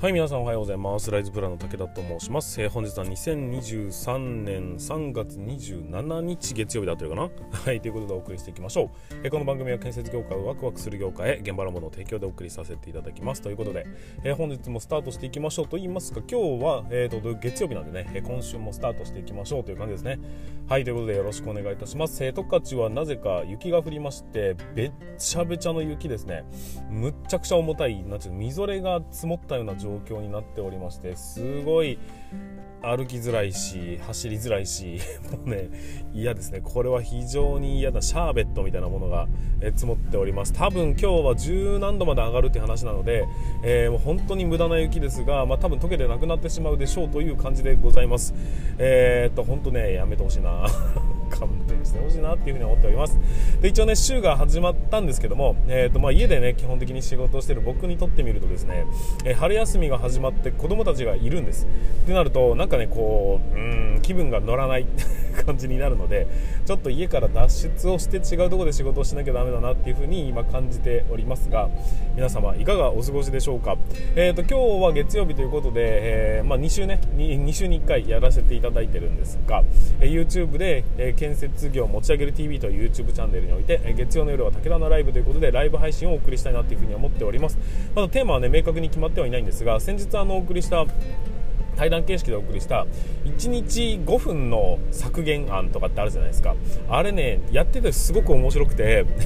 はい皆さんおはようございます。ライズプランの武田と申します、えー、本日は2023年3月27日月曜日だというかな？はいということでお送りしていきましょう、えー、この番組は建設業界をワクワクする業界へ現場のものを提供でお送りさせていただきます。ということで、えー、本日もスタートしていきましょうと言いますか。今日は、えーと、月曜日なんでね、え今週もスタートしていきましょうという感じですね。はいということでよろしくお願いいたします、えー、はなぜか雪が降りましてべっちゃべちゃの雪ですね。むっちゃくちゃ重たいなんていうみぞれが積もったような状状況になっておりましてすごい歩きづらいし走りづらいし もうね嫌ですね。これは非常に嫌なシャーベットみたいなものが、え積もっております。多分今日は十何度まで上がるって話なので、えー、もう本当に無駄な雪ですが、まあ、多分溶けてなくなってしまうでしょうという感じでございます。えー、っと本当ねやめてほしいな。勘弁してほしいなっていうふうに思っております。で一応ね週が始まったんですけども、えーとまあ、家でね基本的に仕事をしてる僕にとってみるとですね、えー、春休みが始まって子供たちがいるんです。ってなるとなんかねこううん気分が乗らない 感じになるのでちょっと家から脱出をして違うところで仕事をしなきゃだめだなっていうふうに今感じておりますが皆様いかがお過ごしでしょうか、えーと、今日は月曜日ということで、えー、まあ、2週ね 2, 2週に1回やらせていただいてるんですが、えー、YouTube で、えー、建設業持ち上げる TV という YouTube チャンネルにおいて、え月曜の夜は武田のライブということでライブ配信をお送りしたいなというふに思っております。まだテーマはね明確に決まってはいないんですが先日あのお送りした対談形式でお送りした1日5分の削減案とかってあるじゃないですか。あれねやっててすごく面白くて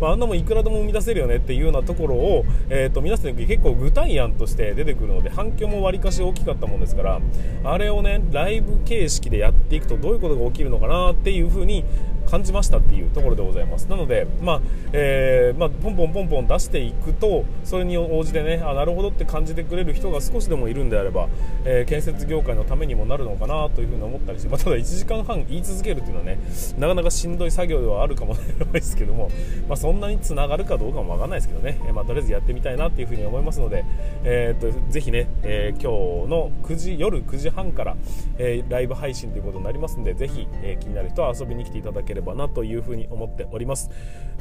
まあ、あんなもんいくらでも生み出せるよねっていうようなところを、えーと、皆さん結構具体案として出てくるので反響もわりかし大きかったもんですからあれをねライブ形式でやっていくとどういうことが起きるのかなっていうふうに感じましたっていうところでございます。なので、まあえー、まあ、ポンポンポンポン出していくとそれに応じてねあなるほどって感じてくれる人が少しでもいるんであれば、えー、建設業界のためにもなるのかなというふうに思ったりして、まあ、ただ1時間半言い続けるっていうのはねなかなかしんどい作業ではあるかもしれないですけども、まあ、そんなにつながるかどうかもわかんないですけどね、えまあ、とりあえずやってみたいなっていうふうに思いますので、えーと、ぜひね、えー、今日の9時夜9時半から、えー、ライブ配信ということになりますのでぜひ、えー、気になる人は遊びに来ていただければなというふうに思っております。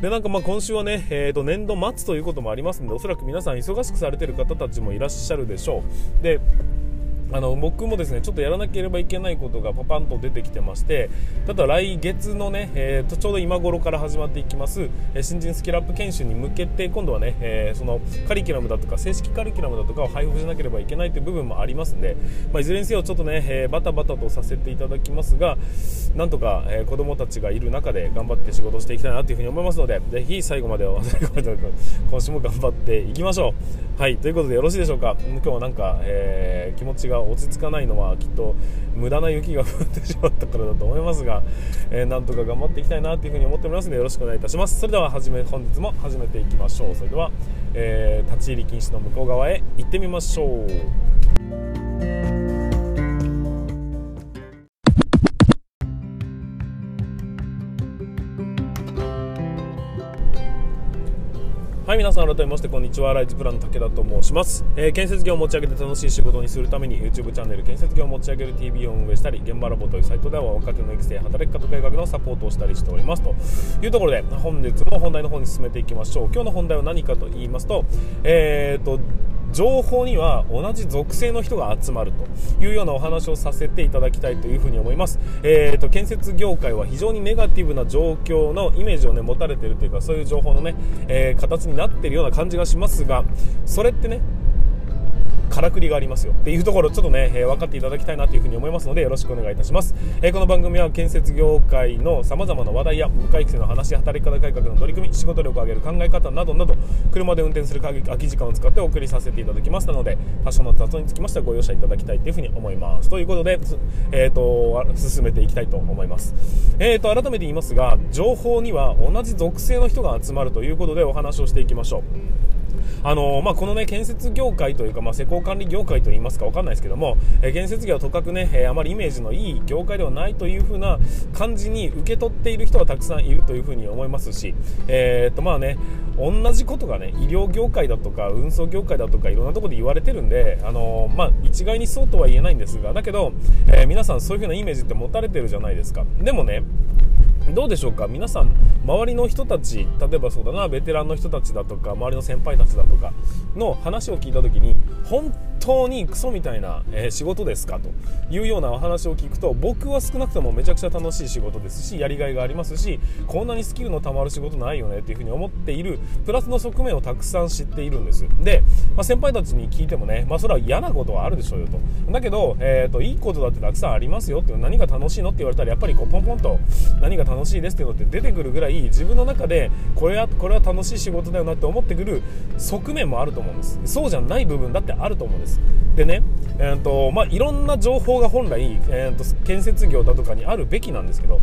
でなんかまあ今週はね、えー、と年度末ということもありますのでおそらく皆さん忙しくされてる方たちもいらっしゃるでしょう。であの僕もですねちょっとやらなければいけないことがパパンと出てきてましてただ来月のね、えー、とちょうど今頃から始まっていきます、え、新人スキルアップ研修に向けて今度はね、えー、そのカリキュラムだとか正式カリキュラムだとかを配布しなければいけないという部分もありますんで、まあ、いずれにせよちょっとね、えー、バタバタとさせていただきますがなんとか、えー、子供たちがいる中で頑張って仕事していきたいなというふうに思いますのでぜひ最後まで今週も頑張っていきましょう。はいということでよろしいでしょうか？今日はなんか、えー、気持ちが落ち着かないのはきっと無駄な雪が降ってしまったからだと思いますが、えー、なんとか頑張っていきたいなというふに思っておりますのでよろしくお願いいたします。それでは始め本日も始めていきましょう。それでは、えー、立ち入り禁止の向こう側へ行ってみましょう。はい皆さん改めましてこんにちは。ライズプランの武田と申します、えー、建設業を持ち上げて楽しい仕事にするために YouTube チャンネル建設業を持ち上げる TV を運営したり現場ラボというサイトでは若手の育成働き方改革のサポートをしたりしております。というところで本日も本題の方に進めていきましょう。今日の本題は何かと言いますとえー、っと情報には同じ属性の人が集まるというようなお話をさせていただきたいというふうに思います、えーと、建設業界は非常にネガティブな状況のイメージを、ね、持たれているというかそういう情報のね、えー、形になっているような感じがしますがそれってねからくりがありますよ。っていうところちょっとね、えー、分かっていただきたいなというふうに思いますのでよろしくお願いいたします、えー、この番組は建設業界のさまざまな話題や部下育成の話働き方改革の取り組み仕事力を上げる考え方などなど車で運転する空き時間を使ってお送りさせていただきますので多少の雑音につきましてはご容赦いただきたいというふうに思います。ということで、えーと、進めていきたいと思います、えーと、と改めて言いますが情報には同じ属性の人が集まるということでお話をしていきましょう。あのまあ、この、ね、建設業界というか、まあ、施工管理業界といいますか分かんないですけども、え、建設業はとかくね、え、あまりイメージのいい業界ではないというふうな感じに受け取っている人はたくさんいるというふうに思いますし、えーとまあね、同じことが、ね、医療業界だとか運送業界だとかいろんなところで言われてるんで、あのまあ、一概にそうとは言えないんですがだけど、えー、皆さんそういうふうなイメージって持たれてるじゃないですか。でもねどうでしょうか？皆さん周りの人たち例えばそうだなベテランの人たちだとか周りの先輩たちだとかの話を聞いた時に本当にクソみたいな、えー、仕事ですか？というようなお話を聞くと僕は少なくともめちゃくちゃ楽しい仕事ですしやりがいがありますしこんなにスキルのたまる仕事ないよねっていうふうに思っているプラスの側面をたくさん知っているんです。で、まあ、先輩たちに聞いてもね、まあ、それは嫌なことはあるでしょうよと。だけど、えーと、いいことだってたくさんありますよって何が楽しいのって言われたらやっぱりこうポンポンと何が楽しいですっていうのって出てくるぐらい自分の中でこれはこれは楽しい仕事だよなって思ってくる側面もあると思うんです。そうじゃない部分だってあると思うんです。でねえーとまあ、いろんな情報が本来、えーと、建設業だとかにあるべきなんですけど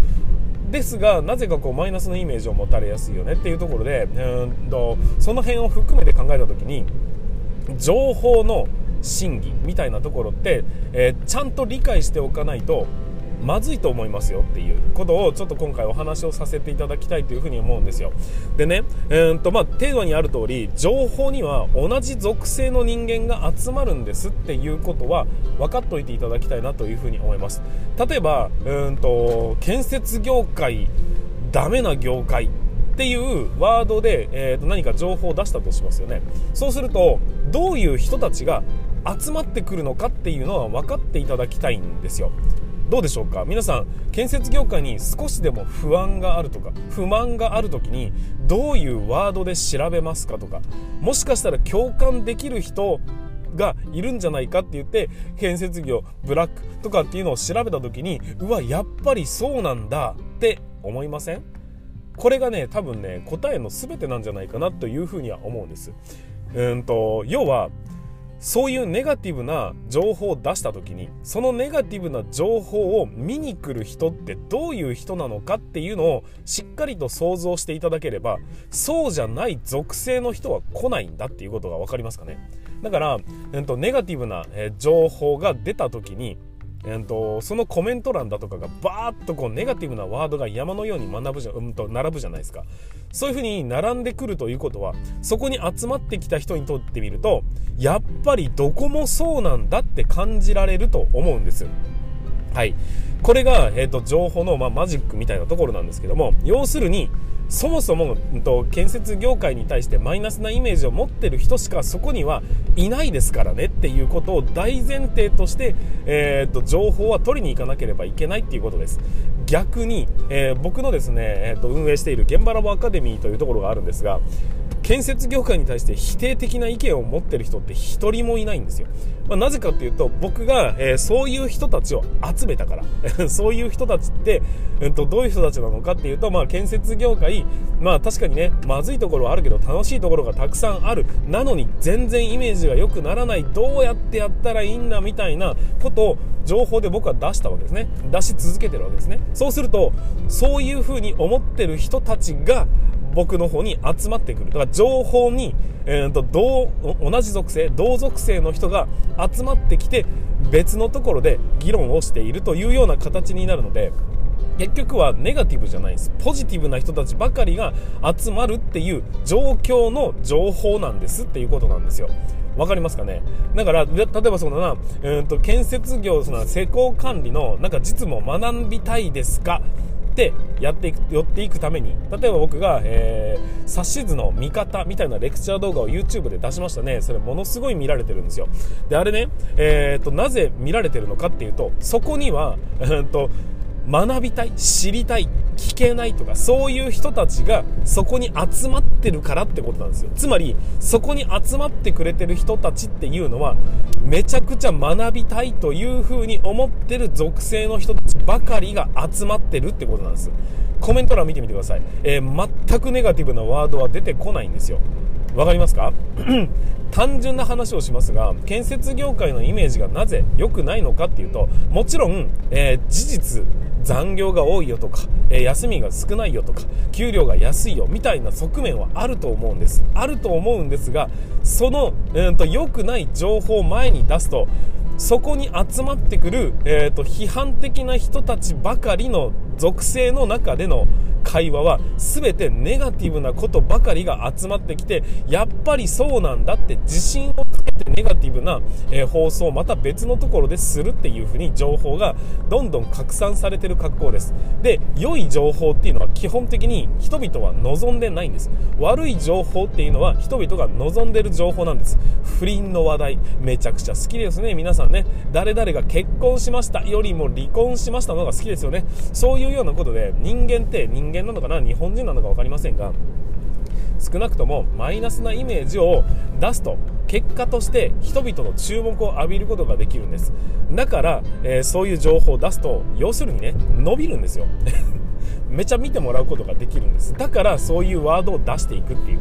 ですがなぜかこうマイナスのイメージを持たれやすいよねっていうところで、えーと、その辺を含めて考えた時に情報の真偽みたいなところって、えー、ちゃんと理解しておかないとまずいと思いますよっていうことをちょっと今回お話をさせていただきたいというふうに思うんですよ。でね、えーとまあ、程度にある通り情報には同じ属性の人間が集まるんですっていうことは分かっておいていただきたいなというふうに思います。例えばうんと建設業界ダメな業界っていうワードで、えー、と何か情報を出したとしますよね。そうするとどういう人たちが集まってくるのかっていうのは分かっていただきたいんですよ。どうでしょうか？皆さん建設業界に少しでも不安があるとか不満がある時にどういうワードで調べますかとかもしかしたら共感できる人がいるんじゃないかって言って建設業ブラックとかっていうのを調べた時にうわやっぱりそうなんだって思いません？これがね多分ね答えの全てなんじゃないかなというふうには思うんです。うんと要はそういうネガティブな情報を出した時にそのネガティブな情報を見に来る人ってどういう人なのかっていうのをしっかりと想像していただければそうじゃない属性の人は来ないんだっていうことが分かりますかね。だから、えっと、ネガティブな、え情報が出た時にえーと、そのコメント欄だとかがバーッとこうネガティブなワードが山のように学ぶじゃ、うん、と並ぶじゃないですか。そういうふうに並んでくるということはそこに集まってきた人にとってみるとやっぱりどこもそうなんだって感じられると思うんですはい。これが、えーと、情報の、まあ、マジックみたいなところなんですけども要するにそもそも、建設業界に対してマイナスなイメージを持ってる人しかそこにはいないですからねっていうことを大前提として、えーと、情報は取りに行かなければいけないっていうことです。逆に、えー、僕のですね、えーと運営している現場ラボアカデミーというところがあるんですが建設業界に対して否定的な意見を持ってる人って一人もいないんですよ。まあ、なぜかっていうと、僕が、えー、そういう人たちを集めたから。そういう人たちって、えっと、どういう人たちなのかっていうと、まあ、建設業界、まあ、確かにね、まずいところはあるけど、楽しいところがたくさんある。なのに、全然イメージが良くならない。どうやってやったらいいんだみたいなことを、情報で僕は出したわけですね。出し続けてるわけですね。そうすると、そういうふうに思ってる人たちが、僕の方に集まってくる。だから情報に、えーと、同同じ属性、同属性の人が集まってきて別のところで議論をしているというような形になるので、結局はネガティブじゃないです。ポジティブな人たちばかりが集まるっていう状況の情報なんですっていうことなんですよ。わかりますかね？だから、例えばそうだな、うんと、建設業、その施工管理の、なんか実務を学びたいですか？ってやっていく寄っていくために例えば僕が、えー、指し図の見方みたいなレクチャー動画を YouTube で出しましたね。それものすごい見られてるんですよ。であれね、えーと、なぜ見られてるのかっていうとそこには、え ーと学びたい知りたい聞けないとかそういう人たちがそこに集まってるからってことなんですよ。つまりそこに集まってくれてる人たちっていうのはめちゃくちゃ学びたいというふうに思ってる属性の人たちばかりが集まってるってことなんですコメント欄見てみてください、えー、全くネガティブなワードは出てこないんですよ。わかりますか？単純な話をしますが建設業界のイメージがなぜ良くないのかっていうともちろん、えー、事実残業が多いよとか、えー、休みが少ないよとか給料が安いよみたいな側面はあると思うんです。あると思うんですがその、えーと、良くない情報を前に出すとそこに集まってくる、えーと、批判的な人たちばかりの属性の中での会話は全てネガティブなことばかりが集まってきてやっぱりそうなんだって自信をつけてネガティブな、え、放送をまた別のところでするっていうふうに情報がどんどん拡散されてる格好です。で良い情報っていうのは基本的に人々は望んでないんです。悪い情報っていうのは人々が望んでる情報なんです。不倫の話題めちゃくちゃ好きですね皆さんね。誰々が結婚しましたよりも離婚しましたのが好きですよね。そういうようなことで人間って人間なのかな日本人なのか分かりませんが少なくともマイナスなイメージを出すと結果として人々の注目を浴びることができるんです。だから、えー、そういう情報を出すと要するにね伸びるんですよ。めちゃ見てもらうことができるんです。だからそういうワードを出していくっていう。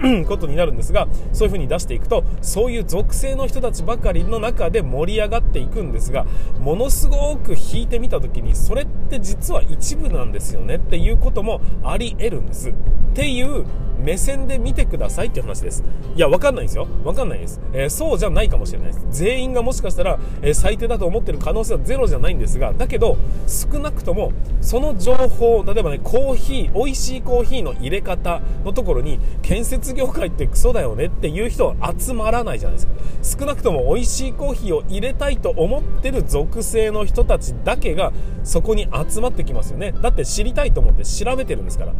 ことになるんですがそういう風に出していくとそういう属性の人たちばかりの中で盛り上がっていくんですがものすごく引いてみた時にそれって実は一部なんですよねっていうこともあり得るんです。っていう目線で見てくださいっていう話です。いや分かんないですよ。分かんないです、えー、そうじゃないかもしれないです。全員がもしかしたら、えー、最低だと思ってる可能性はゼロじゃないんですがだけど少なくともその情報例えばねコーヒー美味しいコーヒーの入れ方のところに建設業界ってクソだよねっていう人は集まらないじゃないですか。少なくとも美味しいコーヒーを入れたいと思ってる属性の人たちだけがそこに集まってきますよね。だって知りたいと思って調べてるんですから。っ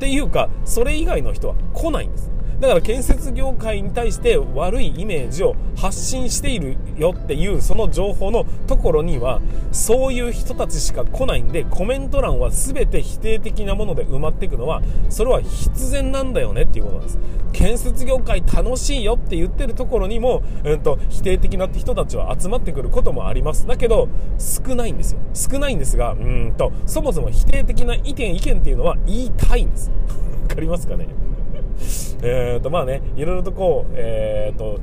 ていうかそれ以外の人は来ないんです。だから建設業界に対して悪いイメージを発信しているよっていうその情報のところにはそういう人たちしか来ないんでコメント欄は全て否定的なもので埋まっていくのはそれは必然なんだよねっていうことなんです建設業界楽しいよって言ってるところにも、うんと、否定的な人たちは集まってくることもあります。だけど少ないんですよ。少ないんですがうんとそもそも否定的な意見意見っていうのは言いたいんです。わかりますかね？えっとまあねいろいろとこうえ、ー、と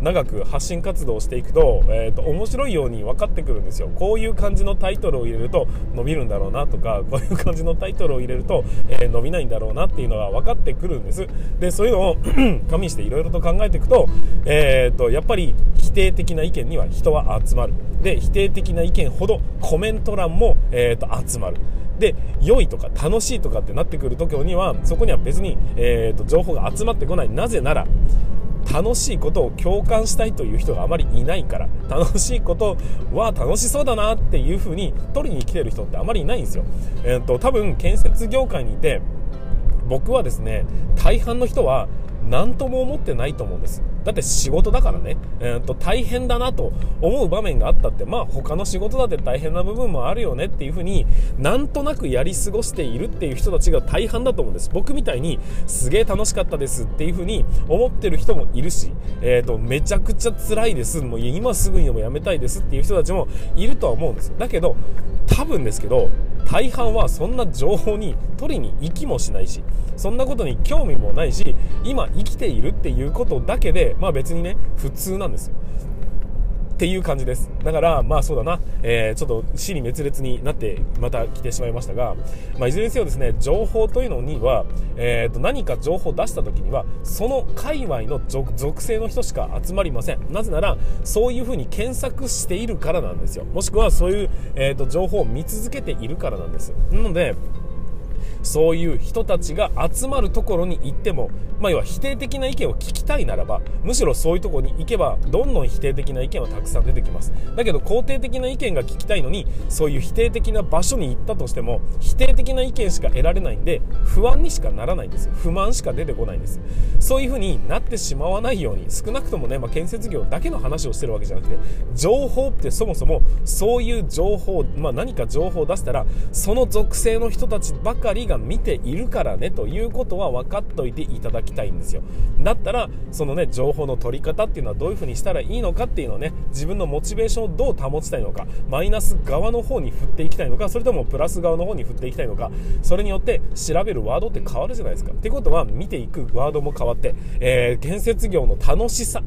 長く発信活動をしていくと,、えーと、面白いように分かってくるんですよ。こういう感じのタイトルを入れると伸びるんだろうなとかこういう感じのタイトルを入れると、えー、伸びないんだろうなっていうのが分かってくるんです。でそういうのを 加味していろいろと考えていくと,、えーと、やっぱり否定的な意見には人は集まる。で否定的な意見ほどコメント欄も、えーと集まる。で良いとか楽しいとかってなってくる時にはそこには別に、えーと、情報が集まってこない。なぜなら楽しいことを共感したいという人があまりいないから。楽しいことは楽しそうだなっていう風に取りに来てる人ってあまりいないんですよ、えーと多分建設業界にいて僕はですね大半の人は何とも思ってないと思うんです。だって仕事だからね、えー、と大変だなと思う場面があったって。まあ他の仕事だって大変な部分もあるよねっていうふうになんとなくやり過ごしているっていう人たちが大半だと思うんです。僕みたいにすげえ楽しかったですっていうふうに思ってる人もいるし、えー、とめちゃくちゃ辛いです。もう今すぐにでもやめたいですっていう人たちもいるとは思うんですだけど多分ですけど大半はそんな情報に取りに行きもしないしそんなことに興味もないし今生きているっていうことだけでまあ別にね普通なんですよっていう感じです。だから、まあそうだな、えー、ちょっと死に滅裂になってまた来てしまいましたが、まあいずれにせよですね、情報というのには、えー、と何か情報を出した時には、その界隈の属性の人しか集まりません。なぜなら、そういうふうに検索しているからなんですよ。もしくはそういう、えー、と情報を見続けているからなんです。なので、そういう人たちが集まるところに行っても、まあ、要は否定的な意見を聞きたいならばむしろそういうところに行けばどんどん否定的な意見はたくさん出てきます。だけど肯定的な意見が聞きたいのにそういう否定的な場所に行ったとしても否定的な意見しか得られないんで不安にしかならないんです不満しか出てこないんです。そういう風になってしまわないように少なくともね、まあ、建設業だけの話をしてるわけじゃなくて情報ってそもそもそういう情報、まあ、何か情報を出したらその属性の人たちばかりが見ているからねということは分かっておいていただきたいんですよ。だったらそのね情報の取り方っていうのはどういう風にしたらいいのかっていうのをね自分のモチベーションをどう保ちたいのかマイナス側の方に振っていきたいのかそれともプラス側の方に振っていきたいのかそれによって調べるワードって変わるじゃないですか。ってことは見ていくワードも変わって、えー、建設業の楽しさ。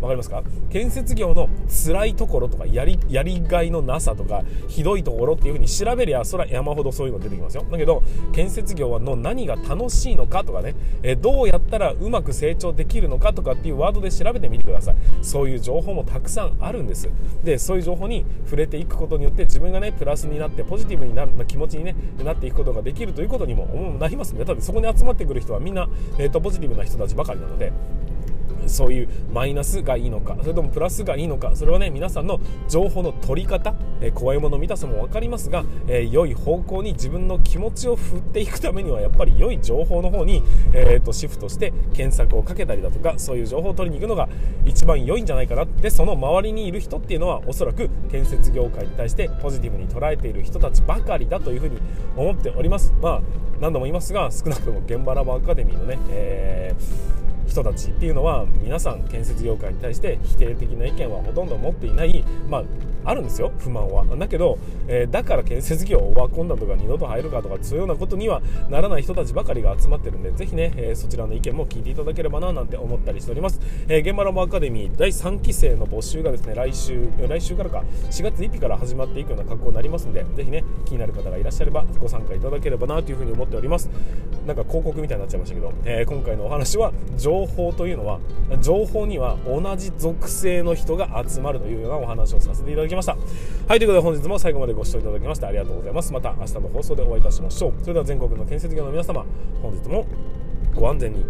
わかりますか？建設業の辛いところとかやりやりがいのなさとかひどいところっていうふうに調べりゃそれは山ほどそういうの出てきますよ。だけど建設業の何が楽しいのかとかね、えどうやったらうまく成長できるのかとかっていうワードで調べてみてください。そういう情報もたくさんあるんです。でそういう情報に触れていくことによって自分がねプラスになってポジティブになる気持ちに、ね、なっていくことができるということにもなりますのでだってそこに集まってくる人はみんな、えーとポジティブな人たちばかりなので。そういうマイナスがいいのかそれともプラスがいいのかそれはね皆さんの情報の取り方、えー、怖いもの見たさも分かりますが、えー、良い方向に自分の気持ちを振っていくためにはやっぱり良い情報の方に、えーと、シフトして検索をかけたりだとかそういう情報を取りに行くのが一番良いんじゃないかなでその周りにいる人っていうのはおそらく建設業界に対してポジティブに捉えている人たちばかりだというふうに思っております。まあ何度も言いますが少なくとも現場ラボアカデミーのね、えー人たちっていうのは皆さん建設業界に対して否定的な意見はほとんど持っていない、まあ、あるんですよ不満は。だけど、えー、だから建設業をワコンだとか二度と入るかとかそういうようなことにはならない人たちばかりが集まってるんでぜひね、えー、そちらの意見も聞いていただければななんて思ったりしております、えー、現場ラボアカデミー第3期生の募集がですね来週来週からか4月1日から始まっていくような格好になりますんでぜひね気になる方がいらっしゃればご参加いただければなというふうに思っております。なんか広告みたいになっちゃいましたけど、え今回のお話は情報というのは情報には同じ属性の人が集まるというようなお話をさせていただきました。はいということで本日も最後までご視聴いただきましてありがとうございます。また明日の放送でお会いいたしましょう。それでは全国の建設業の皆様本日もご安全に。